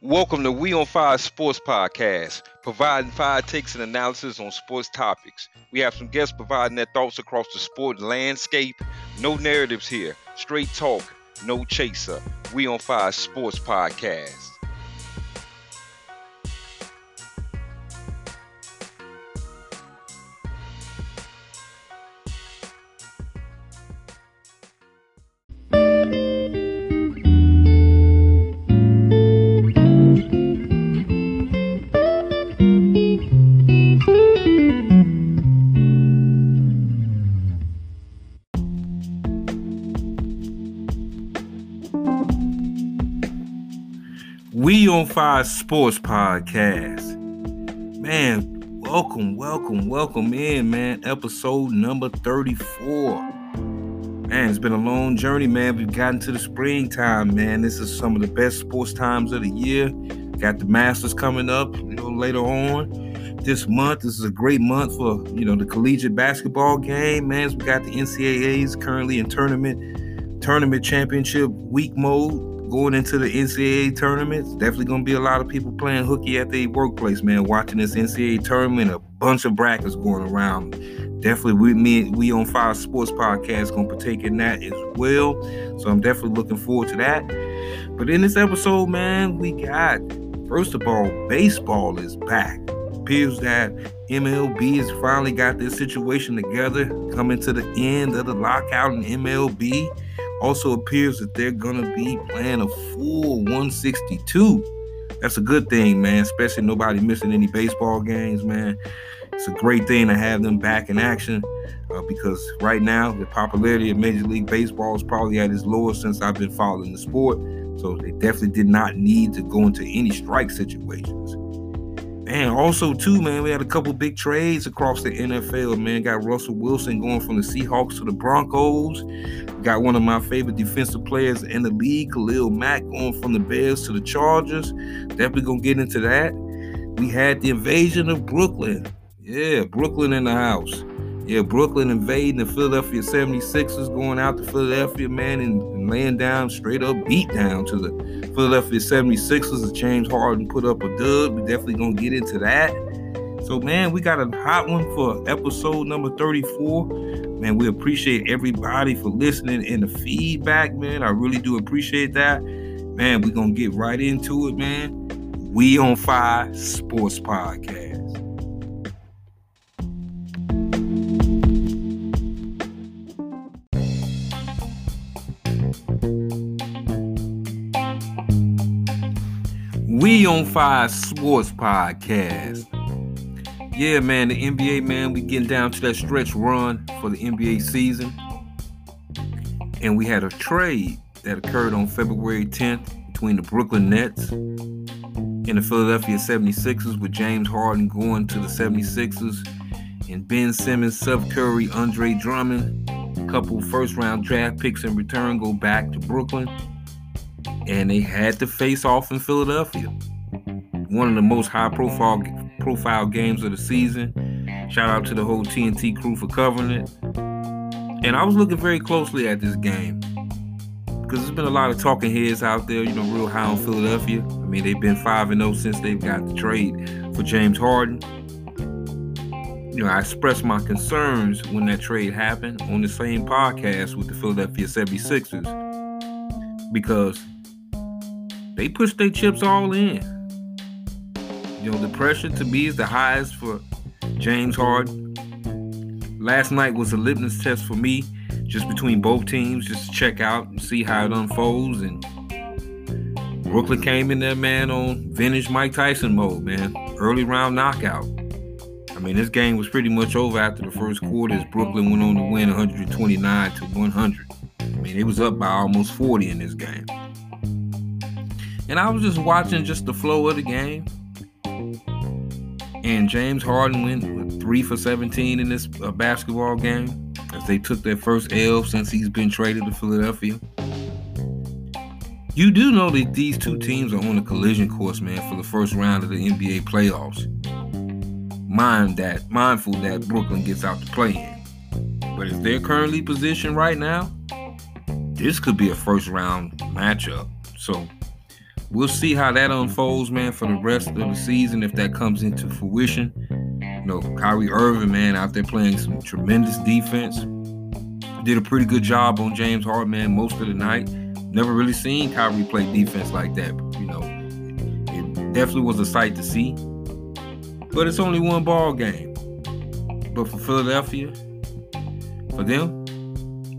Welcome to We on Fire Sports Podcast, providing fire takes and analysis on sports topics. We have some guests providing their thoughts across the sport landscape. No narratives here, straight talk, no chaser. We on Fire Sports Podcast. Sports Podcast. Man, welcome, welcome, welcome in, man. Episode number 34. Man, it's been a long journey, man. We've gotten to the springtime, man. This is some of the best sports times of the year. Got the Masters coming up, you know, later on this month. This is a great month for, you know, the collegiate basketball game, man. We got the NCAA's currently in tournament, tournament championship week mode going into the NCAA tournaments. Definitely gonna be a lot of people playing hooky at the workplace, man. Watching this NCAA tournament, a bunch of brackets going around. Definitely, we me we on Fire Sports Podcast gonna partake in that as well. So I'm definitely looking forward to that. But in this episode, man, we got first of all, baseball is back. Appears that MLB has finally got this situation together, coming to the end of the lockout in MLB also appears that they're gonna be playing a full 162. That's a good thing, man. Especially nobody missing any baseball games, man. It's a great thing to have them back in action uh, because right now the popularity of Major League Baseball is probably at its lowest since I've been following the sport. So they definitely did not need to go into any strike situations. Man, also too, man, we had a couple big trades across the NFL. Man, got Russell Wilson going from the Seahawks to the Broncos. Got one of my favorite defensive players in the league, Khalil Mack, going from the Bears to the Chargers. Definitely gonna get into that. We had the invasion of Brooklyn. Yeah, Brooklyn in the house. Yeah, Brooklyn invading the Philadelphia 76ers, going out to Philadelphia, man, and, and laying down straight up beat down to the Philadelphia 76ers. The James Harden put up a dub. We definitely gonna get into that. So, man, we got a hot one for episode number 34. Man, we appreciate everybody for listening and the feedback, man. I really do appreciate that. Man, we're gonna get right into it, man. We on Fire Sports Podcast. We on Fire Sports Podcast. Yeah, man, the NBA, man, we getting down to that stretch run for the NBA season. And we had a trade that occurred on February 10th between the Brooklyn Nets and the Philadelphia 76ers, with James Harden going to the 76ers and Ben Simmons, Seth Curry, Andre Drummond, couple first round draft picks in return go back to Brooklyn and they had to face off in Philadelphia. One of the most high profile profile games of the season. Shout out to the whole TNT crew for covering it. And I was looking very closely at this game because there's been a lot of talking heads out there, you know, real high on Philadelphia. I mean, they've been 5 0 since they've got the trade for James Harden. You know, I expressed my concerns when that trade happened on the same podcast with the Philadelphia 76ers because they pushed their chips all in. You know, the pressure to me is the highest for James Harden. Last night was a litmus test for me, just between both teams, just to check out and see how it unfolds. And Brooklyn came in there, man, on vintage Mike Tyson mode, man. Early round knockout. I mean, this game was pretty much over after the first quarter as Brooklyn went on to win 129 to 100. I mean, it was up by almost 40 in this game. And I was just watching just the flow of the game. And James Harden went three for 17 in this uh, basketball game as they took their first L since he's been traded to Philadelphia. You do know that these two teams are on a collision course, man, for the first round of the NBA playoffs. Mind that, mindful that Brooklyn gets out to play in. But as they're currently positioned right now, this could be a first round matchup. So we'll see how that unfolds, man, for the rest of the season if that comes into fruition. You know, Kyrie Irving, man, out there playing some tremendous defense. Did a pretty good job on James Harden most of the night. Never really seen Kyrie play defense like that. But, you know, it definitely was a sight to see. But it's only one ball game. But for Philadelphia, for them,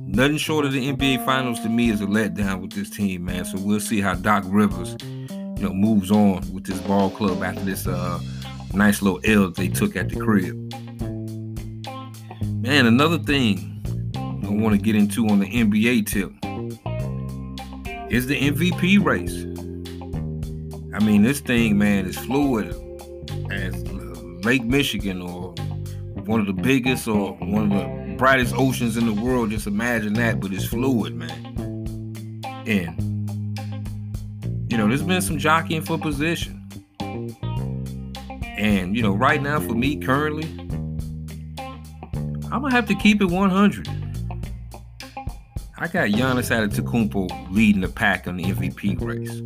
nothing short of the NBA Finals to me is a letdown with this team, man. So we'll see how Doc Rivers, you know, moves on with this ball club after this uh, nice little L they took at the crib. Man, another thing I want to get into on the NBA tip is the MVP race. I mean, this thing, man, is fluid Lake Michigan or one of the biggest or one of the brightest oceans in the world. Just imagine that, but it's fluid, man. And, you know, there's been some jockeying for position. And, you know, right now for me currently, I'm to have to keep it 100. I got Giannis Antetokounmpo leading the pack on the MVP race.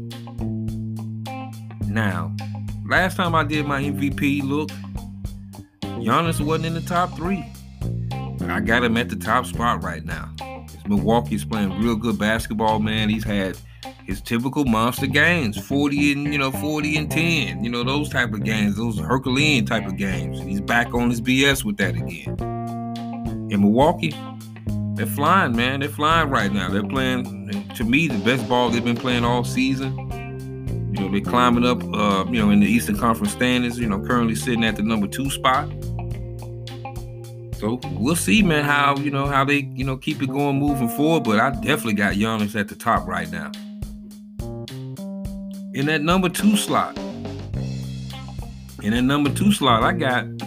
Now, last time I did my MVP look, Giannis wasn't in the top three. I got him at the top spot right now. Milwaukee's playing real good basketball, man. He's had his typical monster games, 40 and you know, 40 and 10, you know, those type of games, those Herculean type of games. He's back on his BS with that again. In Milwaukee, they're flying, man. They're flying right now. They're playing, to me, the best ball they've been playing all season. You know, they're climbing up, uh, you know, in the Eastern Conference standings. You know, currently sitting at the number two spot. So we'll see, man, how you know how they you know keep it going moving forward. But I definitely got Giannis at the top right now. In that number two slot, in that number two slot, I got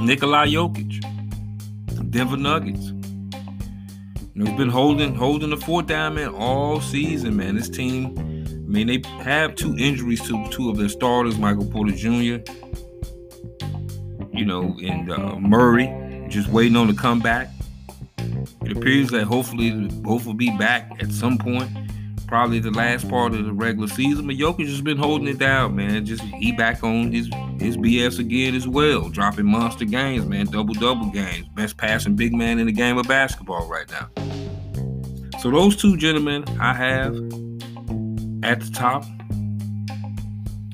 Nikolai Jokic, Denver Nuggets. You know, he's been holding holding the fort down, man, all season, man. This team, I mean, they have two injuries to two of their starters, Michael Porter Jr. You know, and uh, Murray, just waiting on the comeback. It appears that hopefully both will be back at some point, probably the last part of the regular season. But Jokic has been holding it down, man. Just he back on his his BS again as well, dropping monster games, man, double double games, best passing big man in the game of basketball right now. So those two gentlemen I have at the top.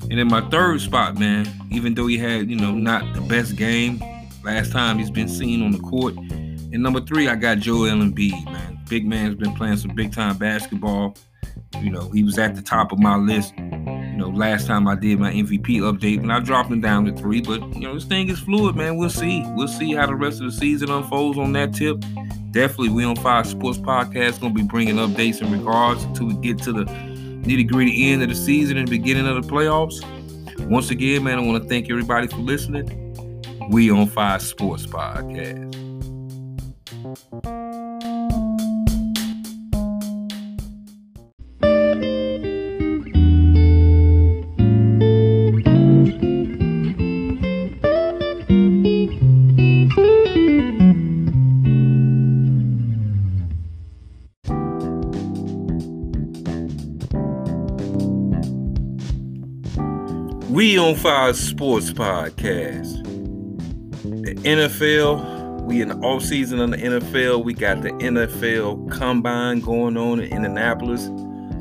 And in my third spot, man, even though he had, you know, not the best game last time he's been seen on the court. And number three, I got Joel Embiid, man. Big man's been playing some big time basketball. You know, he was at the top of my list. You know, last time I did my MVP update, and I dropped him down to three. But you know, this thing is fluid, man. We'll see. We'll see how the rest of the season unfolds on that tip definitely we on Fire Sports Podcast gonna be bringing updates in regards until we get to the nitty gritty end of the season and beginning of the playoffs. Once again, man, I want to thank everybody for listening. We on Fire Sports Podcast. On Fire Sports Podcast. The NFL, we in the off season of the NFL. We got the NFL Combine going on in Indianapolis.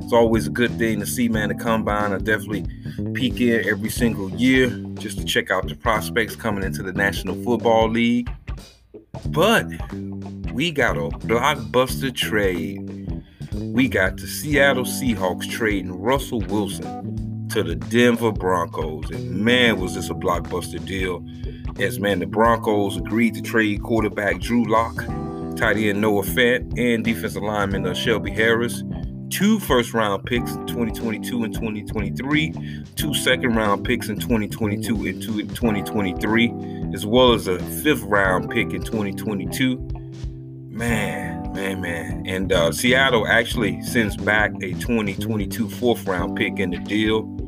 It's always a good thing to see, man. The Combine, I definitely peek in every single year just to check out the prospects coming into the National Football League. But we got a blockbuster trade. We got the Seattle Seahawks trading Russell Wilson to the Denver Broncos. And man, was this a blockbuster deal. Yes, man, the Broncos agreed to trade quarterback Drew Lock, tight end Noah Fant, and defensive lineman uh, Shelby Harris. Two first round picks in 2022 and 2023, two second round picks in 2022 and 2023, as well as a fifth round pick in 2022. Man, man, man. And uh, Seattle actually sends back a 2022 fourth round pick in the deal.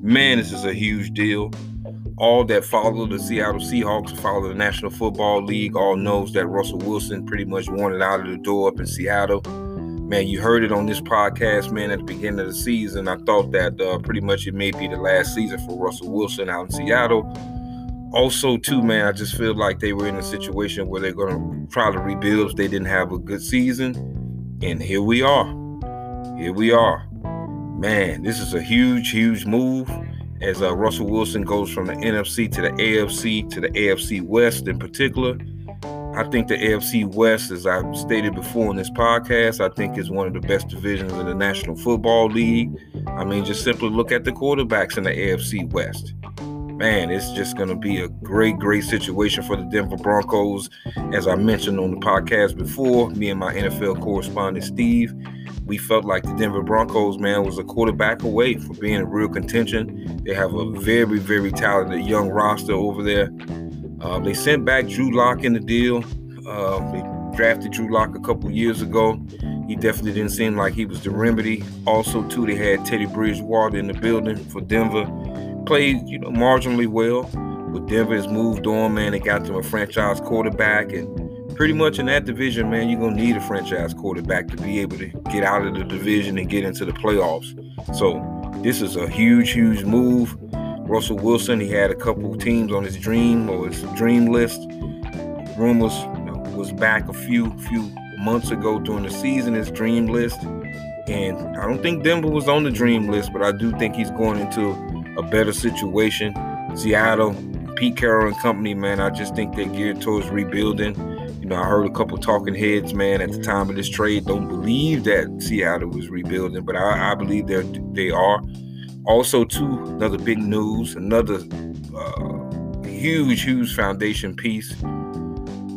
Man, this is a huge deal. All that follow the Seattle Seahawks, follow the National Football League, all knows that Russell Wilson pretty much wanted out of the door up in Seattle. man, you heard it on this podcast, man, at the beginning of the season. I thought that uh, pretty much it may be the last season for Russell Wilson out in Seattle. Also, too, man, I just feel like they were in a situation where they're going to try to rebuild if they didn't have a good season. And here we are. Here we are. Man, this is a huge, huge move as uh, Russell Wilson goes from the NFC to the AFC to the AFC West in particular. I think the AFC West, as I've stated before in this podcast, I think is one of the best divisions in the National Football League. I mean, just simply look at the quarterbacks in the AFC West. Man, it's just going to be a great, great situation for the Denver Broncos. As I mentioned on the podcast before, me and my NFL correspondent Steve, we felt like the Denver Broncos, man, was a quarterback away from being a real contention. They have a very, very talented young roster over there. Um, they sent back Drew Lock in the deal. Um, they drafted Drew Lock a couple years ago. He definitely didn't seem like he was the remedy. Also, too, they had Teddy Bridgewater in the building for Denver. Played, you know, marginally well. But Denver has moved on, man. They got them a franchise quarterback. And pretty much in that division, man, you're to need a franchise quarterback to be able to get out of the division and get into the playoffs. So this is a huge, huge move. Russell Wilson, he had a couple teams on his dream or his dream list. Rumors you know, was back a few few months ago during the season, his dream list. And I don't think Denver was on the dream list, but I do think he's going into a better situation. Seattle, Pete Carroll and company, man, I just think they're geared towards rebuilding. Know, I heard a couple talking heads, man, at the time of this trade don't believe that Seattle was rebuilding, but I, I believe they're they are. Also, too, another big news, another uh, huge, huge foundation piece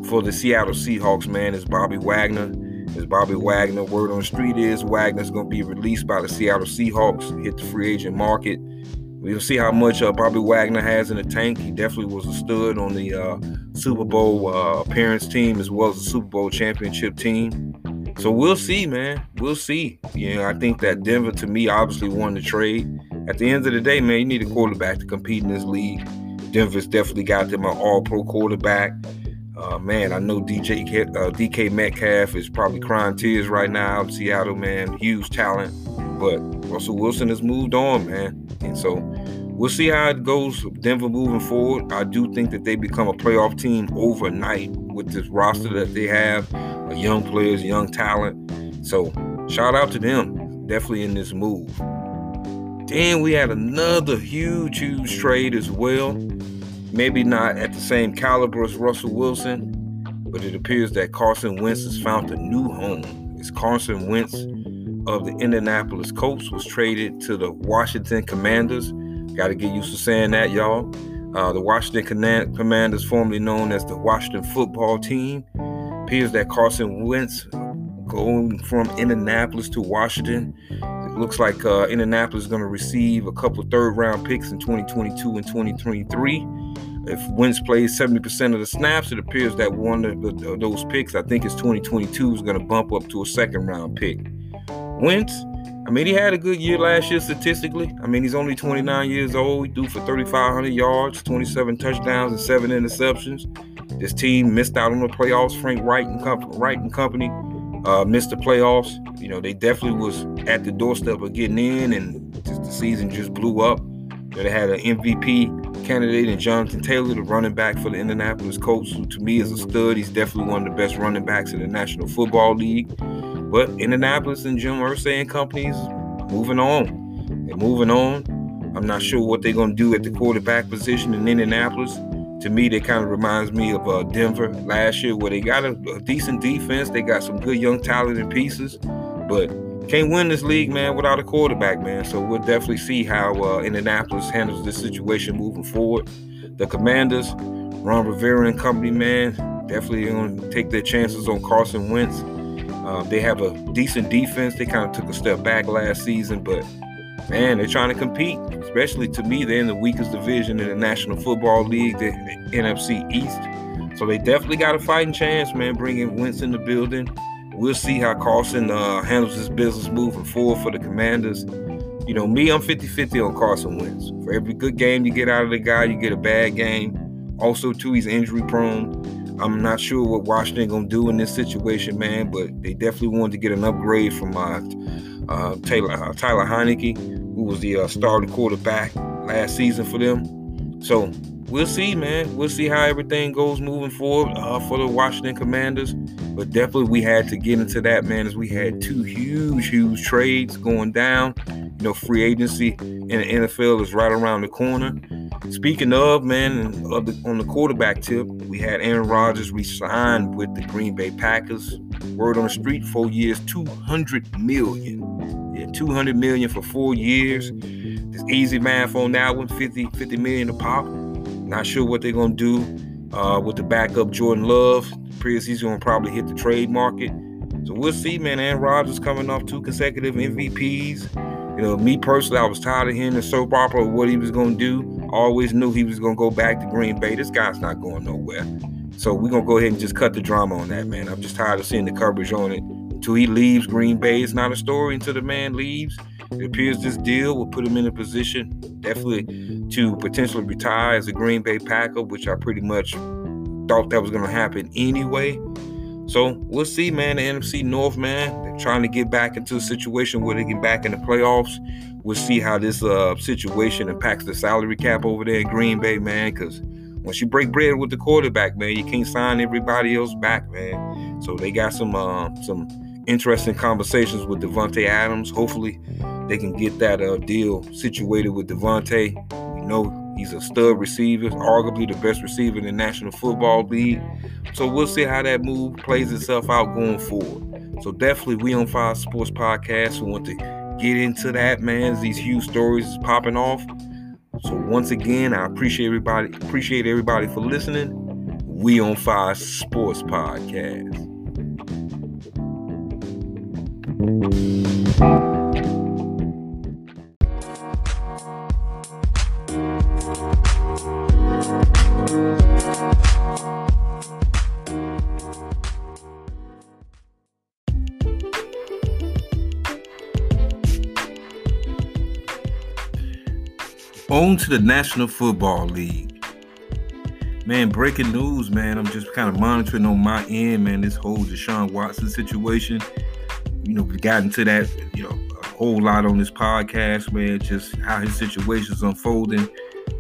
for the Seattle Seahawks, man, is Bobby Wagner. Is Bobby Wagner. Word on the street is Wagner's going to be released by the Seattle Seahawks, hit the free agent market. We'll see how much uh, Bobby Wagner has in the tank. He definitely was a stud on the uh, Super Bowl uh, appearance team as well as the Super Bowl championship team. So we'll see, man. We'll see. Know, I think that Denver, to me, obviously won the trade at the end of the day, man, you need a quarterback to compete in this league. Denver's definitely got them an all-pro quarterback. Uh, man, I know DJ uh, DK Metcalf is probably crying tears right now. Seattle, man, huge talent, but Russell Wilson has moved on, man, and so we'll see how it goes. Denver moving forward. I do think that they become a playoff team overnight with this roster that they have, of young players, young talent. So shout out to them, definitely in this move. Then we had another huge, huge trade as well. Maybe not at the same caliber as Russell Wilson, but it appears that Carson Wentz has found a new home. It's Carson Wentz of the Indianapolis Colts was traded to the Washington Commanders. Got to get used to saying that, y'all. Uh, the Washington Commanders, formerly known as the Washington Football Team, appears that Carson Wentz going from Indianapolis to Washington it looks like uh, Indianapolis is going to receive a couple third round picks in 2022 and 2023. If Wentz plays 70% of the snaps, it appears that one of those picks, I think it's 2022, is going to bump up to a second round pick. Wentz, I mean, he had a good year last year statistically. I mean, he's only 29 years old. He threw for 3,500 yards, 27 touchdowns, and seven interceptions. This team missed out on the playoffs. Frank Reich and, Wright and company uh, missed the playoffs. You know, they definitely was at the doorstep of getting in, and the season just blew up. They had an MVP candidate in Jonathan Taylor, the running back for the Indianapolis Colts, who to me is a stud. He's definitely one of the best running backs in the National Football League. But Indianapolis and Jim Irsay and companies moving on. They're moving on. I'm not sure what they're going to do at the quarterback position in Indianapolis to me, they kind of reminds me of uh, Denver last year, where they got a, a, decent defense. They got some good young talent and pieces, but can't win this league, man, without a quarterback, man. So we'll definitely see how uh, Indianapolis handles this situation moving forward. The Commanders, Ron Rivera and company, man, definitely going to take their chances on Carson Wentz. Uh, they have a decent defense. They kind of took a step back last season, but man, they're trying to compete. Especially to me, they're in the weakest division in the National Football League, the, the NFC East. So they definitely got a fighting chance, man, bringing Wentz in the building. We'll see how Carson uh, handles his business moving forward for the Commanders. You know, me, I'm 50 50 on Carson Wentz. For every good game you get out of the guy, you get a bad game. Also, too, he's injury prone. I'm not sure what Washington gonna do in this situation, man, but they definitely wanted to get an upgrade from uh, uh, Taylor uh, Tyler Heinicke, who was the uh, starting quarterback last season for them. So we'll see, man. We'll see how everything goes moving forward uh, for the Washington Commanders. But definitely, we had to get into that, man, as we had two huge, huge trades going down. You know, free agency in the NFL is right around the corner. Speaking of, man, of the, on the quarterback tip, we had Aaron Rodgers re-signed with the Green Bay Packers. Word on the street, four years, 200 million. Yeah, 200 million for four years. It's easy math on that one, 50, 50 million a pop. Not sure what they're gonna do uh, with the backup Jordan Love. Appears he's gonna probably hit the trade market. So we'll see, man. Aaron Rodgers coming off two consecutive MVPs. You know, me personally, I was tired of hearing the soap opera of what he was gonna do always knew he was going to go back to Green Bay. This guy's not going nowhere. So we're going to go ahead and just cut the drama on that, man. I'm just tired of seeing the coverage on it. Until he leaves Green Bay, it's not a story until the man leaves. It appears this deal will put him in a position definitely to potentially retire as a Green Bay Packer, which I pretty much thought that was going to happen anyway. So we'll see, man. The NFC North, man, they're trying to get back into a situation where they get back in the playoffs. We'll see how this uh, situation impacts the salary cap over there in Green Bay, man. Because once you break bread with the quarterback, man, you can't sign everybody else back, man. So they got some uh, some interesting conversations with Davante Adams. Hopefully, they can get that uh, deal situated with Devonte. We know he's a stud receiver, arguably the best receiver in the National Football League. So we'll see how that move plays itself out going forward. So definitely, we on Fire Sports Podcast. We want to get into that, man. These huge stories is popping off. So once again, I appreciate everybody. Appreciate everybody for listening. We on Fire Sports Podcast. On to the National Football League. Man, breaking news, man. I'm just kind of monitoring on my end, man. This whole Deshaun Watson situation. You know, we got into that, you know, a whole lot on this podcast, man. Just how his situation is unfolding.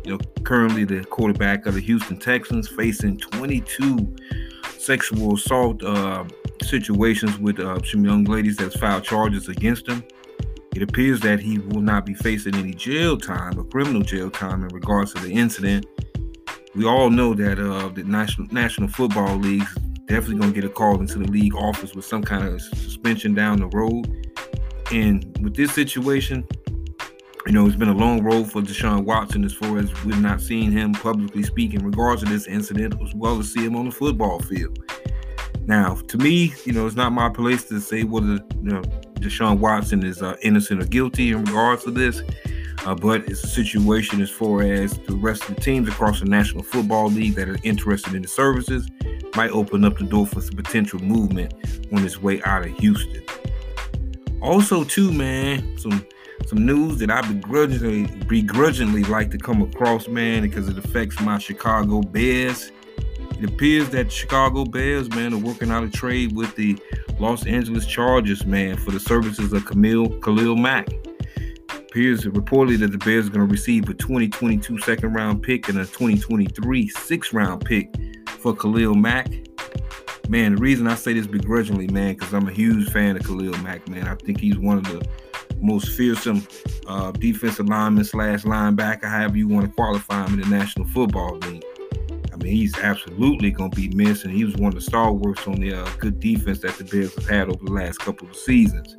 You know, currently the quarterback of the Houston Texans facing 22 sexual assault uh, situations with uh, some young ladies that's filed charges against him. It appears that he will not be facing any jail time or criminal jail time in regards to the incident. We all know that uh, the National National Football League definitely going to get a call into the league office with some kind of suspension down the road. And with this situation, you know, it's been a long road for Deshaun Watson as far as we've not seen him publicly speak in regards to this incident, as well as see him on the football field. Now, to me, you know, it's not my place to say whether you know Deshaun Watson is uh, innocent or guilty in regards to this. Uh, but it's a situation as far as the rest of the teams across the National Football League that are interested in the services might open up the door for some potential movement on its way out of Houston. Also, too, man, some some news that I begrudgingly begrudgingly like to come across, man, because it affects my Chicago Bears. It appears that Chicago Bears, man, are working out a trade with the Los Angeles Chargers, man, for the services of Camille Khalil Mack. Appears reportedly that the Bears are going to receive a 2022 second round pick and a 2023 sixth round pick for Khalil Mack. Man, the reason I say this begrudgingly, man, because I'm a huge fan of Khalil Mack, man. I think he's one of the most fearsome uh, defensive linemen slash linebacker, however you want to qualify him in the National Football League I mean, he's absolutely going to be missed, and he was one of the stalwarts on the uh, good defense that the Bears have had over the last couple of seasons.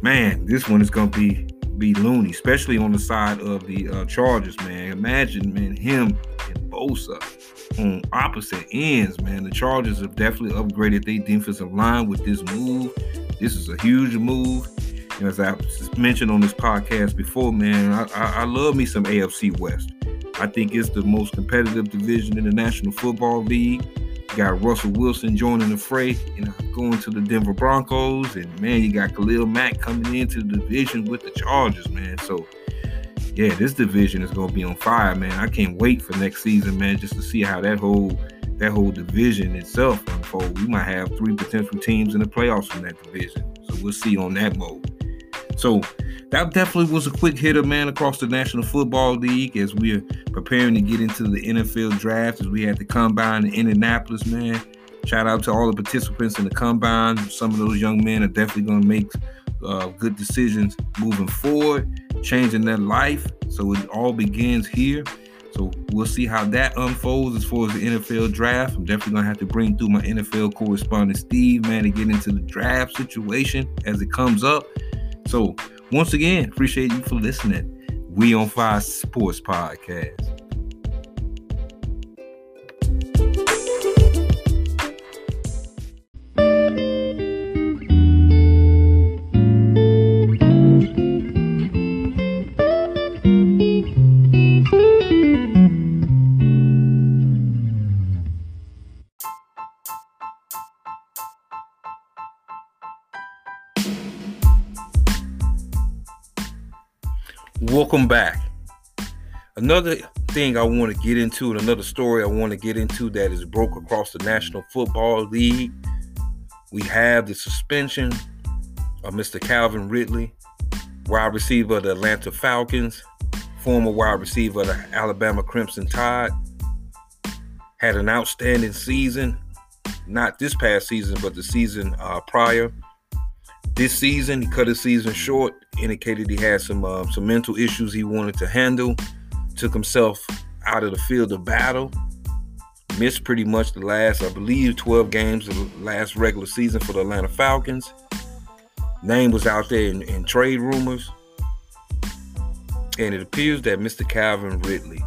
Man, this one is going to be be loony, especially on the side of the uh, Chargers. Man, imagine man him and Bosa on opposite ends. Man, the Chargers have definitely upgraded their defensive line with this move. This is a huge move. And as I mentioned on this podcast before, man, I, I, I love me some AFC West. I think it's the most competitive division in the National Football League. You got Russell Wilson joining the fray and going to the Denver Broncos. And man, you got Khalil Mack coming into the division with the Chargers, man. So yeah, this division is gonna be on fire, man. I can't wait for next season, man, just to see how that whole that whole division itself unfold. We might have three potential teams in the playoffs from that division. So we'll see on that mode. So that definitely was a quick hitter, man, across the National Football League as we're preparing to get into the NFL draft as we had the combine in Indianapolis, man. Shout out to all the participants in the combine. Some of those young men are definitely going to make uh, good decisions moving forward, changing their life. So it all begins here. So we'll see how that unfolds as far as the NFL draft. I'm definitely gonna have to bring through my NFL correspondent Steve, man, to get into the draft situation as it comes up. So once again, appreciate you for listening. We on Fire Sports Podcast. Welcome back. Another thing I want to get into, and another story I want to get into that is broke across the National Football League. We have the suspension of Mr. Calvin Ridley, wide receiver of the Atlanta Falcons, former wide receiver of the Alabama Crimson Tide. Had an outstanding season, not this past season, but the season uh, prior. This season, he cut his season short indicated he had some uh, some mental issues he wanted to handle. Took himself out of the field of battle. Missed pretty much the last, I believe, 12 games of the last regular season for the Atlanta Falcons. Name was out there in, in trade rumors. And it appears that Mr. Calvin Ridley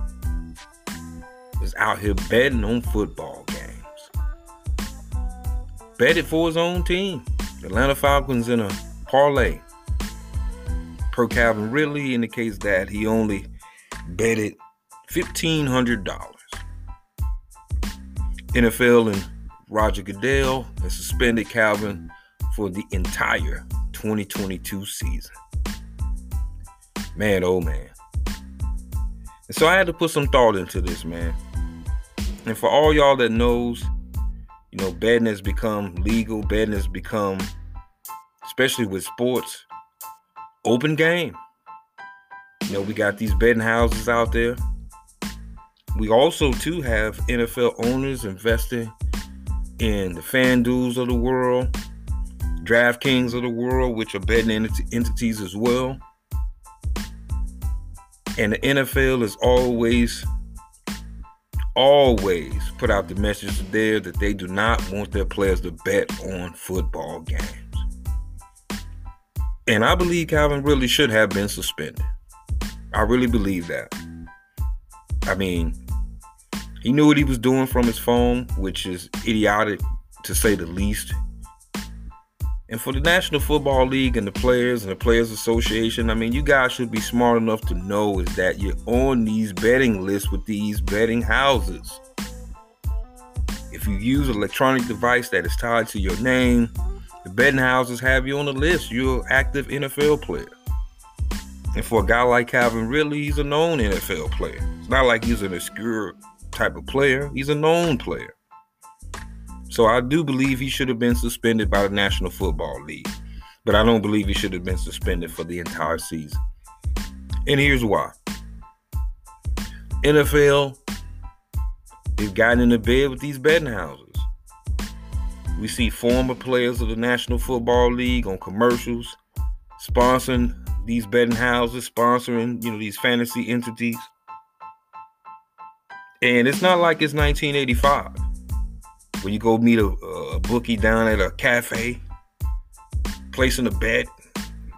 is out here betting on football games. Betted for his own team. Atlanta Falcons in a parlay per Calvin Ridley indicates that he only betted $1,500. NFL and Roger Goodell has suspended Calvin for the entire 2022 season. Man, oh man. And so I had to put some thought into this, man. And for all y'all that knows, you know, betting has become legal, betting has become, especially with sports, open game. You know, we got these betting houses out there. We also too have NFL owners investing in the FanDuels of the world, DraftKings of the world, which are betting ent- entities as well. And the NFL is always, always put out the message there that they do not want their players to bet on football games. And I believe Calvin really should have been suspended. I really believe that. I mean, he knew what he was doing from his phone, which is idiotic to say the least. And for the National Football League and the players and the Players Association, I mean, you guys should be smart enough to know is that you're on these betting lists with these betting houses. If you use an electronic device that is tied to your name, the betting houses have you on the list. You're an active NFL player. And for a guy like Calvin Ridley, he's a known NFL player. It's not like he's an obscure type of player. He's a known player. So I do believe he should have been suspended by the National Football League. But I don't believe he should have been suspended for the entire season. And here's why. NFL, they've gotten into bed with these betting houses. We see former players of the National Football League on commercials sponsoring these betting houses, sponsoring, you know, these fantasy entities. And it's not like it's 1985 when you go meet a, a bookie down at a cafe, placing a bet,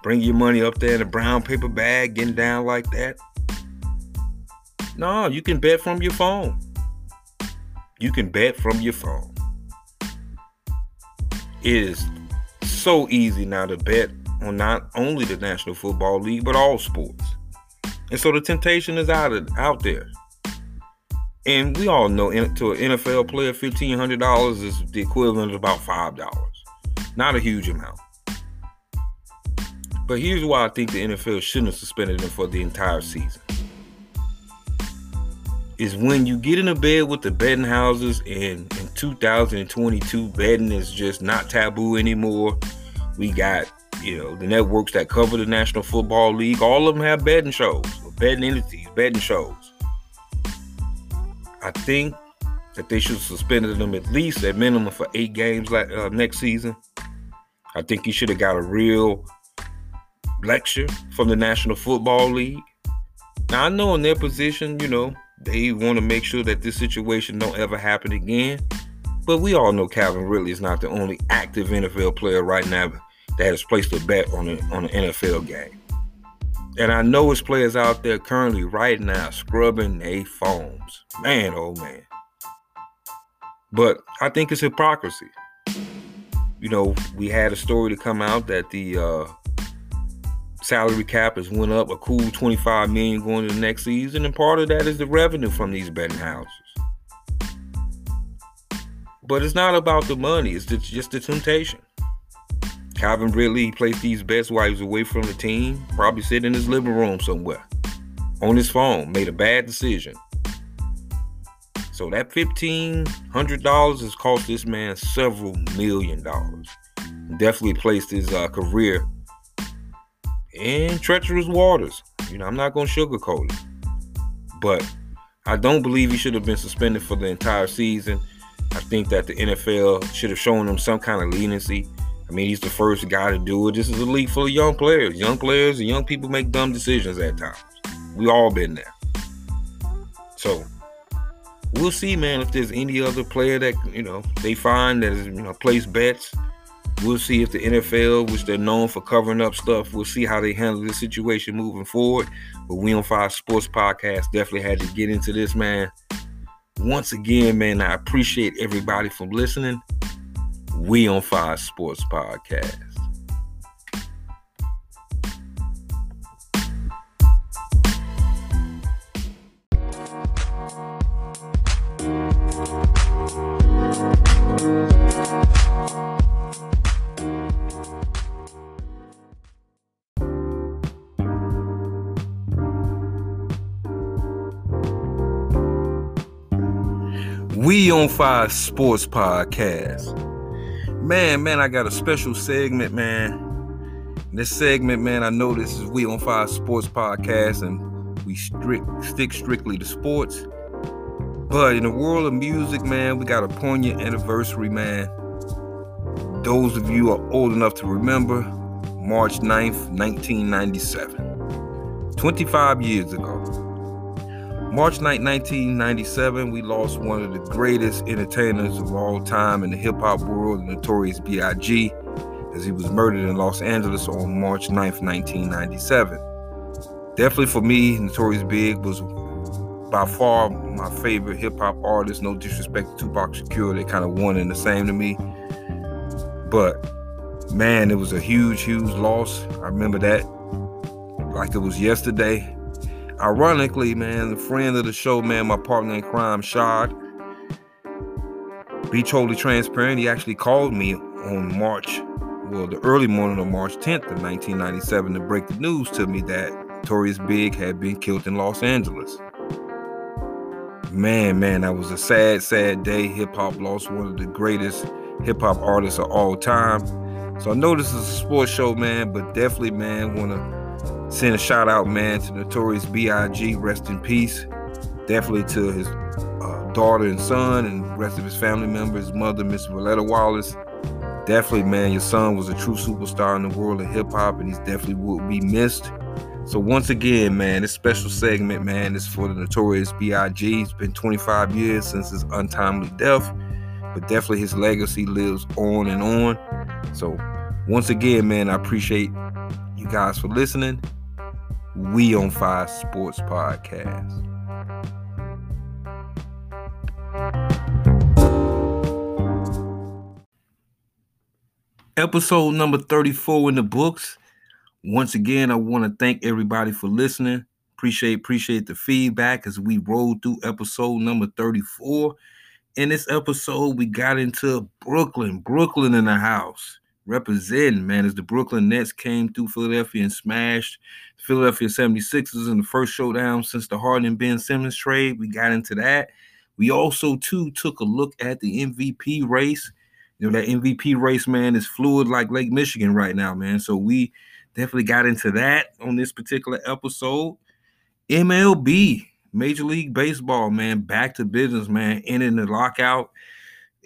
bring your money up there in a brown paper bag, getting down like that. No, you can bet from your phone. You can bet from your phone. It is so easy now to bet on not only the National Football League but all sports. And so the temptation is out of, out there. And we all know to an NFL player, fifteen hundred dollars is the equivalent of about five dollars. Not a huge amount. But here's why I think the NFL shouldn't have suspended him for the entire season. is when you get in a bed with the betting houses and in 2022 betting is just not taboo anymore we got you know the networks that cover the national football league all of them have betting shows betting entities betting shows i think that they should suspend him at least at minimum for eight games like uh, next season i think you should have got a real lecture from the national football league now i know in their position you know they want to make sure that this situation don't ever happen again. But we all know Calvin Ridley is not the only active NFL player right now that has placed a bet on, a, on an NFL game. And I know there's players out there currently right now scrubbing their phones. Man, oh man. But I think it's hypocrisy. You know, we had a story to come out that the uh, salary cap has went up a cool 25 million going to the next season, and part of that is the revenue from these betting houses. But it's not about the money, it's just the temptation. Calvin Ridley placed these bets while he was away from the team, probably sitting in his living room somewhere, on his phone, made a bad decision. So that $1,500 has cost this man several million dollars. Definitely placed his uh, career in treacherous waters. You know, I'm not going to sugarcoat it. But I don't believe he should have been suspended for the entire season. I think that the NFL should have shown him some kind of leniency. I mean, he's the first guy to do it. This is a league full of young players. Young players and young people make dumb decisions at times. We all been there. So we'll see, man, if there's any other player that, you know, they find that is, you know, place bets We'll see if the NFL, which they're known for covering up stuff, we'll see how they handle this situation moving forward. But We on Fire Sports Podcast definitely had to get into this, man. Once again, man, I appreciate everybody from listening. We on Fire Sports Podcast. We on Fire Sports Podcast. Man, man, I got a special segment, man. This segment, man, I know this is We on Fire Sports Podcast, and we strict stick strictly to sports. But in the world of music, man, we got a poignant anniversary, man. Those of you are old enough to remember March 9th, 1997. 25 years ago. March 9, 1997, we lost one of the greatest entertainers of all time in the hip hop world, Notorious B.I.G., as he was murdered in Los Angeles on March 9, 1997. Definitely for me, Notorious Big was by far my favorite hip hop artist. No disrespect to Tupac Shakur, they kind of one and the same to me. But man, it was a huge, huge loss. I remember that like it was yesterday. Ironically, man, the friend of the show, man, my partner in crime, Shad, be totally transparent. He actually called me on March, well, the early morning of March 10th of 1997 to break the news to me that Notorious Big had been killed in Los Angeles. Man, man, that was a sad, sad day. Hip hop lost one of the greatest hip hop artists of all time. So I know this is a sports show, man, but definitely, man, want to Send a shout out, man, to Notorious B.I.G. Rest in peace. Definitely to his uh, daughter and son and rest of his family members, mother, Miss Voletta Wallace. Definitely, man, your son was a true superstar in the world of hip hop, and he's definitely will be missed. So once again, man, this special segment, man, is for the Notorious B.I.G. It's been 25 years since his untimely death, but definitely his legacy lives on and on. So once again, man, I appreciate you guys for listening. We on Fire Sports Podcast. Episode number 34 in the books. Once again, I want to thank everybody for listening. Appreciate appreciate the feedback as we roll through episode number 34. In this episode, we got into Brooklyn, Brooklyn in the house. Representing, man, as the Brooklyn Nets came through Philadelphia and smashed Philadelphia 76ers in the first showdown since the Harden and Ben Simmons trade. We got into that. We also, too, took a look at the MVP race. You know, that MVP race, man, is fluid like Lake Michigan right now, man. So we definitely got into that on this particular episode. MLB, Major League Baseball, man, back to business, man, ending the lockout.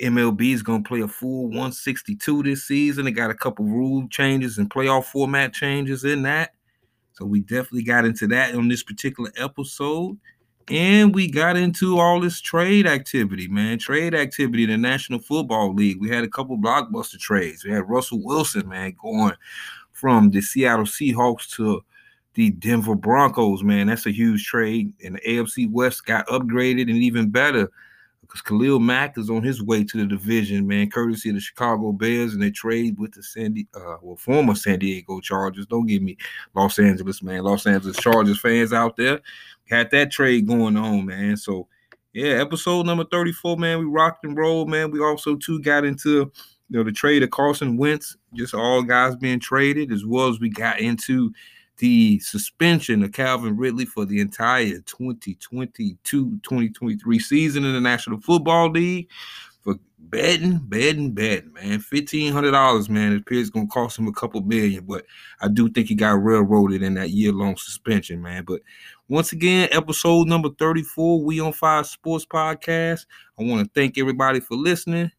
MLB is going to play a full 162 this season. They got a couple rule changes and playoff format changes in that. So we definitely got into that on this particular episode. And we got into all this trade activity, man. Trade activity in the National Football League. We had a couple blockbuster trades. We had Russell Wilson, man, going from the Seattle Seahawks to the Denver Broncos, man. That's a huge trade. And the AFC West got upgraded and even better because Khalil Mack is on his way to the division, man, courtesy of the Chicago Bears, and they trade with the Sandy, uh, well, former San Diego Chargers. Don't give me Los Angeles, man. Los Angeles Chargers fans out there had that trade going on, man. So, yeah, episode number 34, man. We rocked and rolled, man. We also too got into you know the trade of Carson Wentz, just all guys being traded, as well as we got into the suspension of Calvin Ridley for the entire 2022-2023 season in the National Football League for betting, betting, betting, man. Fifteen hundred dollars, man. It appears gonna cost him a couple million, but I do think he got railroaded in that year-long suspension, man. But once again, episode number 34, We on Fire Sports Podcast. I want to thank everybody for listening.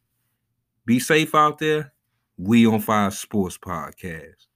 Be safe out there. We on Fire Sports Podcast.